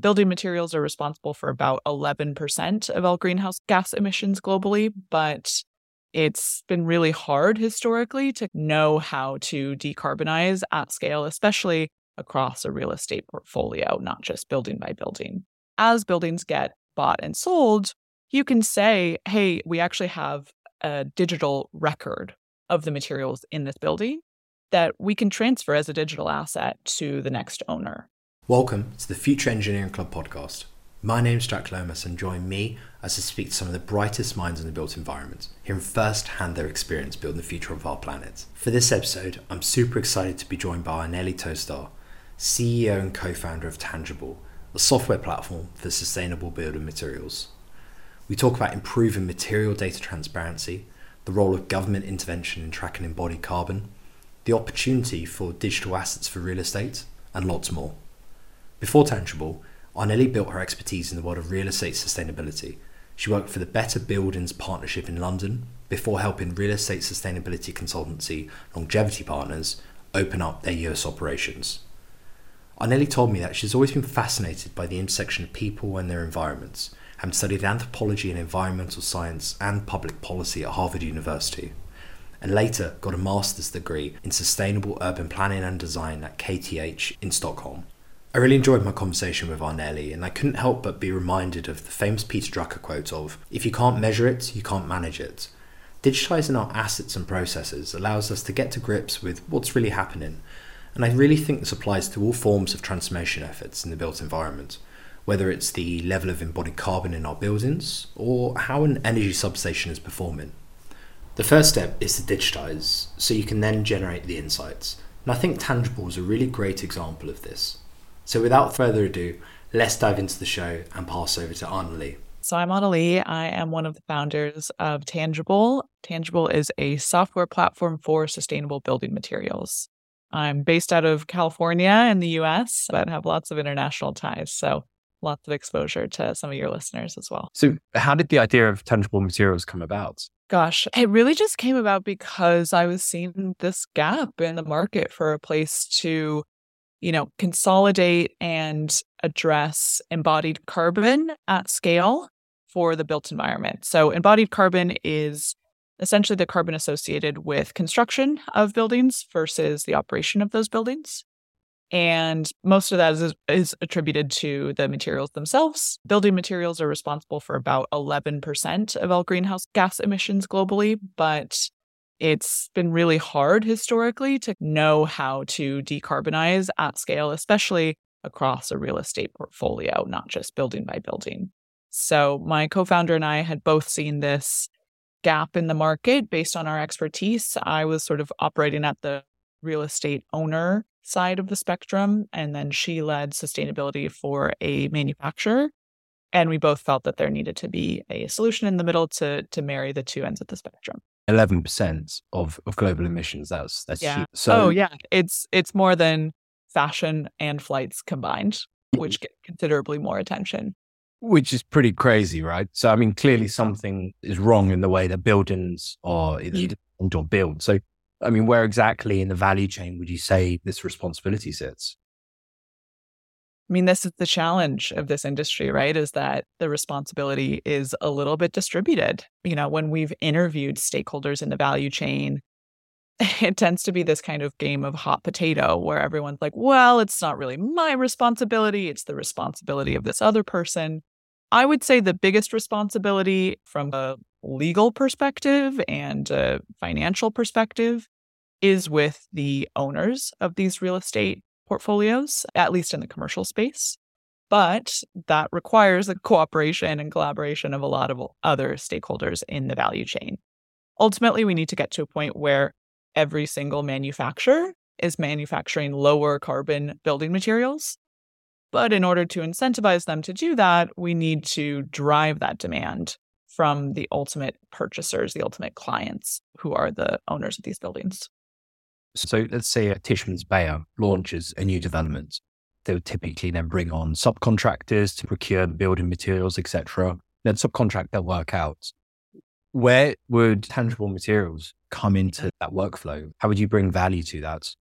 Building materials are responsible for about 11% of all greenhouse gas emissions globally, but it's been really hard historically to know how to decarbonize at scale, especially across a real estate portfolio, not just building by building. As buildings get bought and sold, you can say, hey, we actually have a digital record of the materials in this building that we can transfer as a digital asset to the next owner. Welcome to the Future Engineering Club podcast. My name is Jack Lomas, and join me as I speak to some of the brightest minds in the built environment, hearing firsthand their experience building the future of our planet. For this episode, I'm super excited to be joined by Anneli Tostar, CEO and co founder of Tangible, a software platform for sustainable building materials. We talk about improving material data transparency, the role of government intervention in tracking embodied carbon, the opportunity for digital assets for real estate, and lots more. Before Tangible, Anneli built her expertise in the world of real estate sustainability. She worked for the Better Buildings Partnership in London before helping real estate sustainability consultancy Longevity Partners open up their US operations. Anneli told me that she's always been fascinated by the intersection of people and their environments, having studied anthropology and environmental science and public policy at Harvard University, and later got a master's degree in sustainable urban planning and design at KTH in Stockholm. I really enjoyed my conversation with Anneli, and I couldn't help but be reminded of the famous Peter Drucker quote of, if you can't measure it, you can't manage it. Digitizing our assets and processes allows us to get to grips with what's really happening, and I really think this applies to all forms of transformation efforts in the built environment, whether it's the level of embodied carbon in our buildings or how an energy substation is performing. The first step is to digitize, so you can then generate the insights. And I think Tangible is a really great example of this. So without further ado, let's dive into the show and pass over to Anneli. So I'm Anneli. I am one of the founders of Tangible. Tangible is a software platform for sustainable building materials. I'm based out of California in the US, but have lots of international ties. So lots of exposure to some of your listeners as well. So, how did the idea of tangible materials come about? Gosh, it really just came about because I was seeing this gap in the market for a place to you know, consolidate and address embodied carbon at scale for the built environment. So, embodied carbon is essentially the carbon associated with construction of buildings versus the operation of those buildings. And most of that is, is attributed to the materials themselves. Building materials are responsible for about 11% of all greenhouse gas emissions globally, but it's been really hard historically to know how to decarbonize at scale, especially across a real estate portfolio, not just building by building. So, my co founder and I had both seen this gap in the market based on our expertise. I was sort of operating at the real estate owner side of the spectrum, and then she led sustainability for a manufacturer. And we both felt that there needed to be a solution in the middle to, to marry the two ends of the spectrum. 11% of, of global emissions. That's, that's yeah. huge. So, oh, yeah. It's, it's more than fashion and flights combined, which get considerably more attention. Which is pretty crazy, right? So, I mean, clearly something is wrong in the way that buildings are either mm. or built. So, I mean, where exactly in the value chain would you say this responsibility sits? I mean, this is the challenge of this industry, right? Is that the responsibility is a little bit distributed. You know, when we've interviewed stakeholders in the value chain, it tends to be this kind of game of hot potato where everyone's like, well, it's not really my responsibility. It's the responsibility of this other person. I would say the biggest responsibility from a legal perspective and a financial perspective is with the owners of these real estate portfolios, at least in the commercial space. But that requires the cooperation and collaboration of a lot of other stakeholders in the value chain. Ultimately, we need to get to a point where every single manufacturer is manufacturing lower carbon building materials. But in order to incentivize them to do that, we need to drive that demand from the ultimate purchasers, the ultimate clients who are the owners of these buildings. So let's say a Tishman Speyer launches a new development. They would typically then bring on subcontractors to procure the building materials, etc. Then subcontract their work out. Where would tangible materials come into that workflow? How would you bring value to that?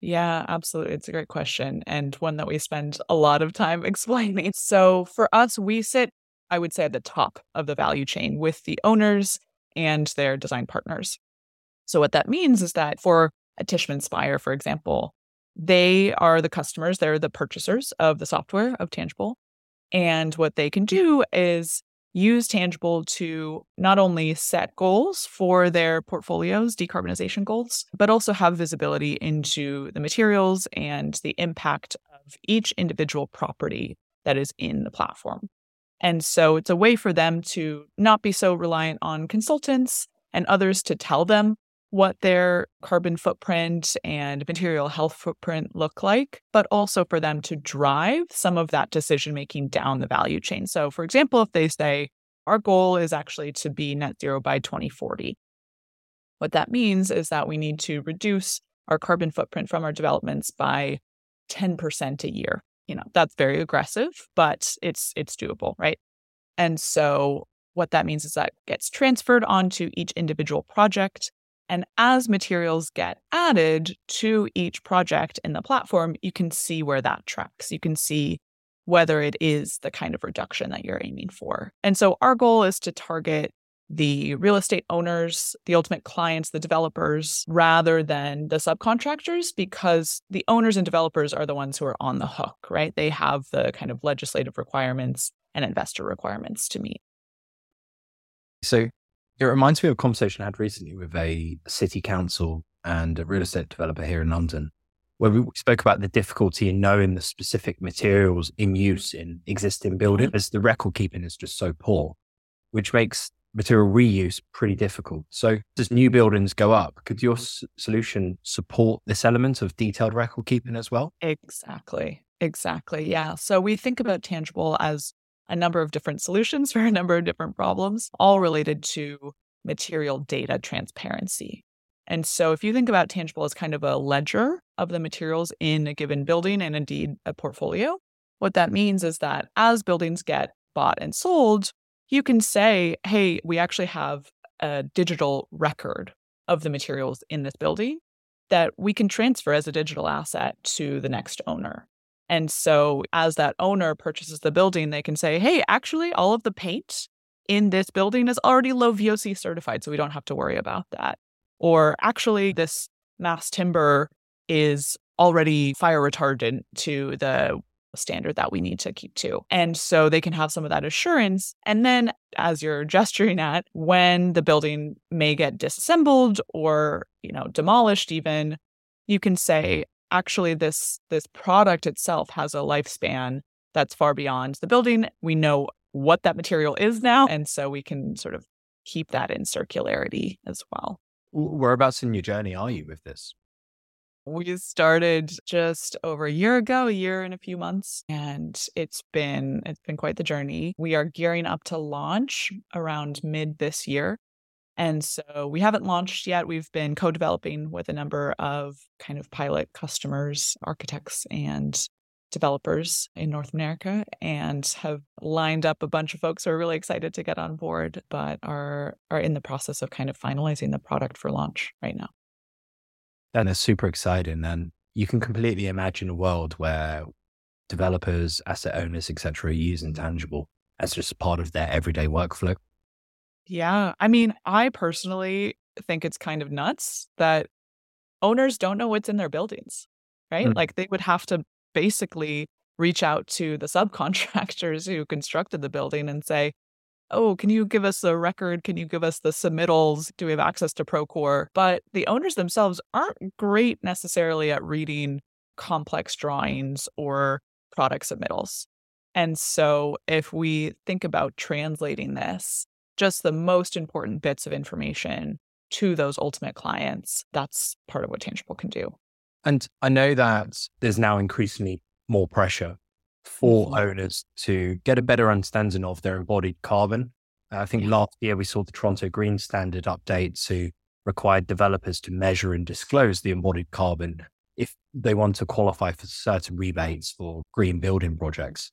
Yeah, absolutely. It's a great question and one that we spend a lot of time explaining. So for us, we sit, I would say, at the top of the value chain with the owners and their design partners. So what that means is that for a Tishman Speyer, for example, they are the customers, they're the purchasers of the software of Tangible. And what they can mm. do is use Tangible to not only set goals for their portfolios, decarbonization goals, but also have visibility into the materials and the impact of each individual property that is in the platform. And so it's a way for them to not be so reliant on consultants and others to tell them what their carbon footprint and material health footprint look like, but also for them to drive some of that decision making down the value chain. So, for example, if they say, our goal is actually to be net zero by 2040, what that means is that we need to reduce our carbon footprint from our developments by 10% a year. You know, that's very aggressive, but it's it's doable, right? And so what that means is that gets transferred onto each individual project and as materials get added to each project in the platform, you can see where that tracks. You can see whether it is the kind of reduction that you're aiming for. And so our goal is to target the real estate owners, the ultimate clients, the developers, rather than the subcontractors, because the owners and developers are the ones who are on the hook, right? They have the kind of legislative requirements and investor requirements to meet. So it reminds me of a conversation I had recently with a city council and a real estate developer here in London, where we spoke about the difficulty in knowing the specific materials in use in existing buildings, as the record keeping is just so poor, which makes material reuse pretty difficult. So, as new buildings go up, could your s- solution support this element of detailed record keeping as well? Exactly. Exactly. Yeah. So we think about tangible as a number of different solutions for a number of different problems, all related to material data transparency. And so if you think about tangible as kind of a ledger of the materials in a given building and indeed a portfolio, what that means is that as buildings get bought and sold, you can say, hey, we actually have a digital record of the materials in this building that we can transfer as a digital asset to the next owner. And so, as that owner purchases the building, they can say, hey, actually, all of the paint in this building is already low VOC certified, so we don't have to worry about that. Or actually, this mass timber is already fire retardant to the standard that we need to keep to. And so they can have some of that assurance. And then, as you're gesturing at, when the building may get disassembled or, you know, demolished, even, you can say, actually this this product itself has a lifespan that's far beyond the building. We know what that material is now, and so we can sort of keep that in circularity as well. Whereabouts in your journey are you with this? We started just over a year ago, a year and a few months, and it's been it's been quite the journey. We are gearing up to launch around mid this year. And so we haven't launched yet. We've been co developing with a number of kind of pilot customers, architects, and developers in North America and have lined up a bunch of folks who are really excited to get on board, but are are in the process of kind of finalizing the product for launch right now. That is super exciting. And you can completely imagine a world where developers, asset owners, etc., use intangible as just part of their everyday workflow. Yeah. I mean, I personally think it's kind of nuts that owners don't know what's in their buildings, right? Mm. Like they would have to basically reach out to the subcontractors who constructed the building and say, Oh, can you give us the record? Can you give us the submittals? Do we have access to Procore? But the owners themselves aren't great necessarily at reading complex drawings or product submittals. And so if we think about translating this just the most important bits of information to those ultimate clients. That's part of what Tangible can do. And I know that there's now increasingly more pressure for mm-hmm. owners to get a better understanding of their embodied carbon. I think yeah. last year we saw the Toronto Green Standard update to require developers to measure and disclose the embodied carbon if they want to qualify for certain rebates for green building projects.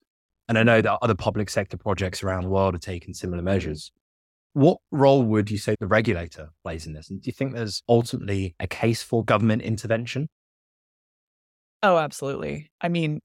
And I know that other public sector projects around the world are taking similar measures. What role would you say the regulator plays in this? And do you think there's ultimately a case for government intervention? Oh, absolutely. I mean,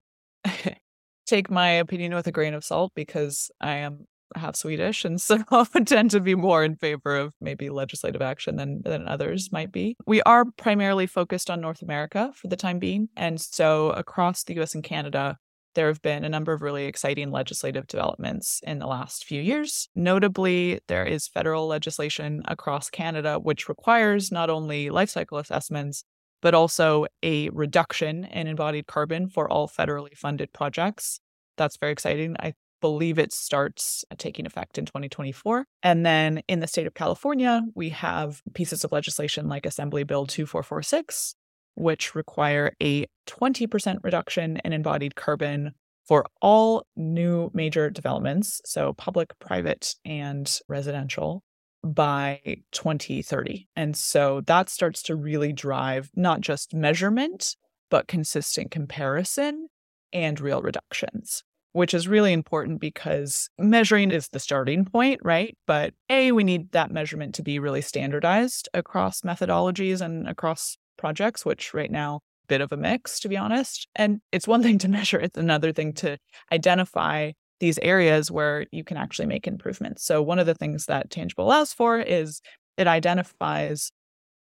take my opinion with a grain of salt because I am half Swedish, and so tend to be more in favor of maybe legislative action than than others might be. We are primarily focused on North America for the time being, and so across the U.S. and Canada, there have been a number of really exciting legislative developments in the last few years. Notably, there is federal legislation across Canada which requires not only life cycle assessments, but also a reduction in embodied carbon for all federally funded projects. That's very exciting. I believe it starts uh, taking effect in 2024. And then in the state of California, we have pieces of legislation like Assembly Bill 2446, which require a 20% reduction in embodied carbon for all new major developments, so public, private, and residential, by 2030. And so that starts to really drive not just measurement, but consistent comparison and real reductions which is really important because measuring is the starting point, right? But A, we need that measurement to be really standardized across methodologies and across projects, which right now bit of a mix to be honest. And it's one thing to measure, it's another thing to identify these areas where you can actually make improvements. So one of the things that tangible allows for is it identifies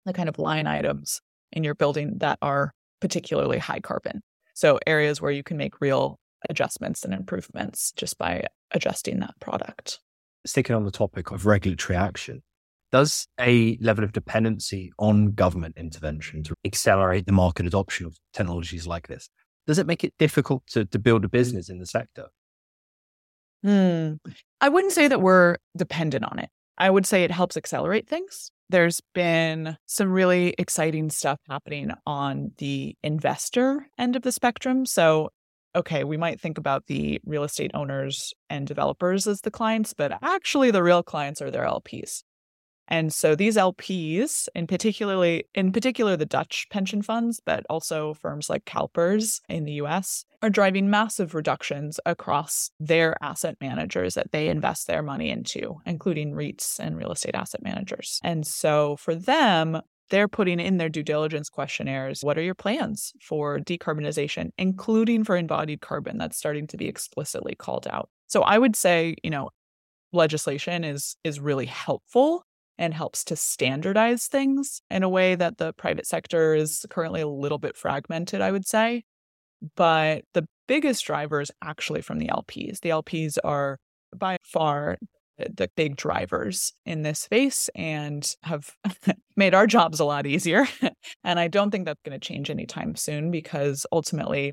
the kind of line items in your building that are particularly high carbon. So areas where you can make real adjustments and improvements just by adjusting that product. Sticking on the topic of regulatory action, does a level of dependency on government intervention to accelerate the market adoption of technologies like this, does it make it difficult to, to build a business in the sector? Hmm. I wouldn't say that we're dependent on it. I would say it helps accelerate things. There's been some really exciting stuff happening on the investor end of the spectrum. So okay, we might think about the real estate owners and developers as the clients, but actually the real clients are their LPs. And so these LPs, in particularly in particular the Dutch pension funds, but also firms like CalPERS in the US, are driving massive reductions across their asset managers that they invest their money into, including REITs and real estate asset managers. And so for them, they're putting in their due diligence questionnaires what are your plans for decarbonization including for embodied carbon that's starting to be explicitly called out so i would say you know legislation is is really helpful and helps to standardize things in a way that the private sector is currently a little bit fragmented i would say but the biggest driver is actually from the lps the lps are by far the big drivers in this space and have made our jobs a lot easier. and I don't think that's going to change anytime soon because ultimately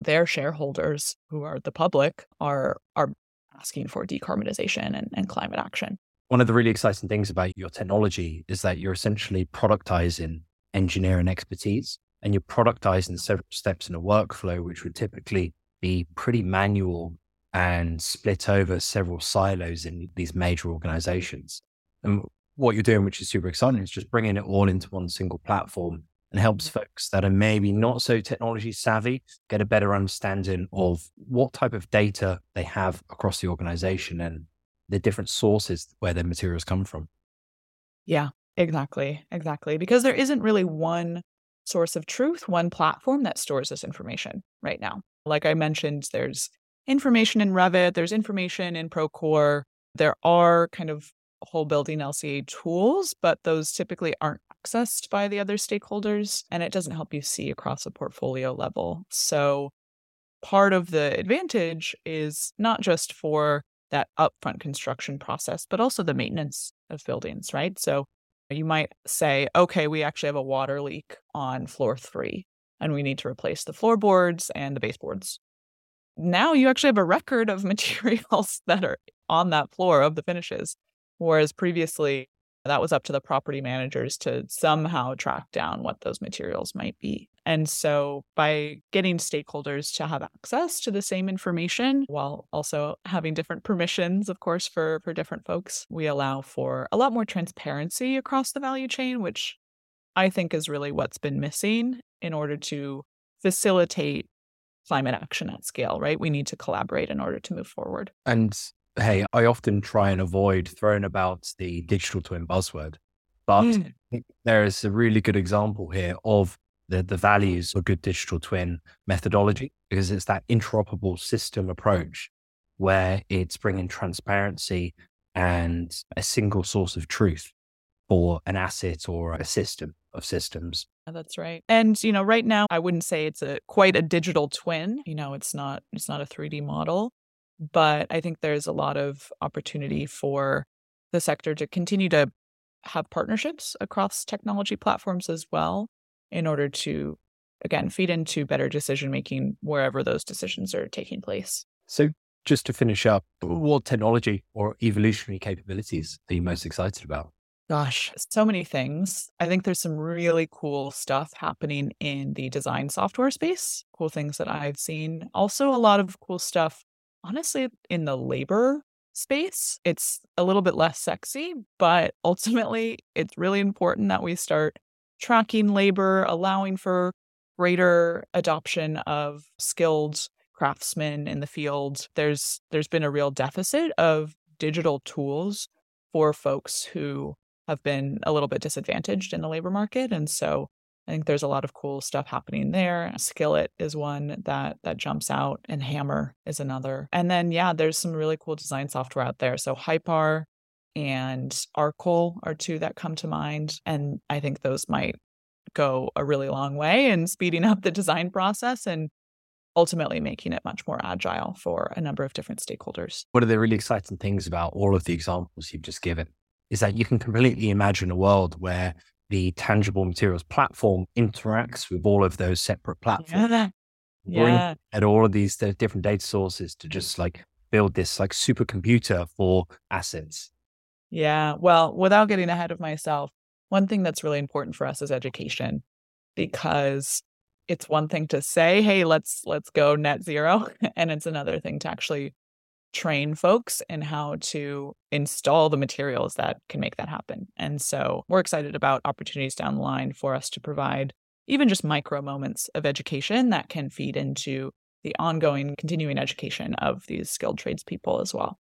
their shareholders, who are the public, are are asking for decarbonization and, and climate action. One of the really exciting things about your technology is that you're essentially productizing engineering expertise and you're productizing several steps in a workflow, which would typically be pretty manual and split over several silos in these major organizations. And what you're doing, which is super exciting, is just bringing it all into one single platform and helps folks that are maybe not so technology savvy get a better understanding of what type of data they have across the organization and the different sources where their materials come from. Yeah, exactly. Exactly. Because there isn't really one source of truth, one platform that stores this information right now. Like I mentioned, there's information in Revit, there's information in Procore. There are kind of whole building LCA tools, but those typically aren't accessed by the other stakeholders, and it doesn't help you see across a portfolio level. So, part of the advantage is not just for that upfront construction process, but also the maintenance of buildings, right? So, you might say, okay, we actually have a water leak on floor three, and we need to replace the floorboards and the baseboards now you actually have a record of materials that are on that floor of the finishes. Whereas previously, that was up to the property managers to somehow track down what those materials might be. And so, by getting stakeholders to have access to the same information while also having different permissions, of course, for, for different folks, we allow for a lot more transparency across the value chain, which I think is really what's been missing in order to facilitate climate action at scale, right? We need to collaborate in order to move forward. And hey, I often try and avoid throwing about the digital twin buzzword, but mm. there is a really good example here of the, the values of good digital twin methodology because it's that interoperable system approach where it's bringing transparency and a single source of truth for an asset or a system of systems. That's right. And you know, right now I wouldn't say it's a quite a digital twin. You know, it's not it's not a 3D model, but I think there's a lot of opportunity for the sector to continue to have partnerships across technology platforms as well in order to again feed into better decision making wherever those decisions are taking place. So just to finish up, what technology or evolutionary capabilities are you most excited about? Gosh, so many things. I think there's some really cool stuff happening in the design software space, cool things that I've seen. Also, a lot of cool stuff, honestly, in the labor space. It's a little bit less sexy, but ultimately, it's really important that we start tracking labor, allowing for greater adoption of skilled craftsmen in the field. There's there's been a real deficit of digital tools for folks who have been a little bit disadvantaged in the labor market. And so I think there's a lot of cool stuff happening there. Skillit is one that that jumps out, and Hammer is another. And then yeah, there's some really cool design software out there. So Hypar and Arcol are two that come to mind, and I think those might go a really long way in speeding up the design process and ultimately making it much more agile for a number of different stakeholders. One of the really exciting things about all of the examples you've just given is that you can completely imagine a world where the tangible materials platform interacts with all of those separate platforms. Yeah. yeah. At all of these different data sources to just like build this like supercomputer for assets. Yeah. Well, without getting ahead of myself, one thing that's really important for us is education because it's one thing to say, "Hey, let's let's go net zero," and it's another thing to actually train folks in how to install the materials that can make that happen. And so we're excited about opportunities down the line for us to provide even just micro moments of education that can feed into the ongoing continuing education of these skilled tradespeople as well.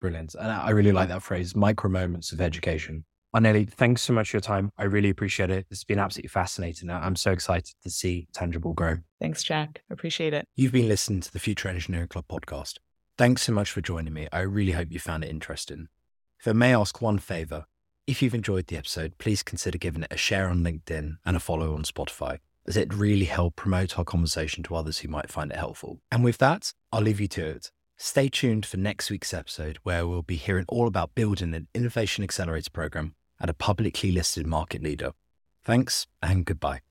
Brilliant. And I really like that phrase, micro moments of education. Anneli, thanks so much for your time. I really appreciate it. It's been absolutely fascinating. I'm so excited to see Tangible grow. Thanks, Jack. Appreciate it. You've been listening to the Future Engineering Club podcast. Thanks so much for joining me. I really hope you found it interesting. If I may ask one favor, if you've enjoyed the episode, please consider giving it a share on LinkedIn and a follow on Spotify, as it really helps promote our conversation to others who might find it helpful. And with that, I'll leave you to it. Stay tuned for next week's episode, where we'll be hearing all about building an innovation accelerator program at a publicly listed market leader. Thanks and goodbye.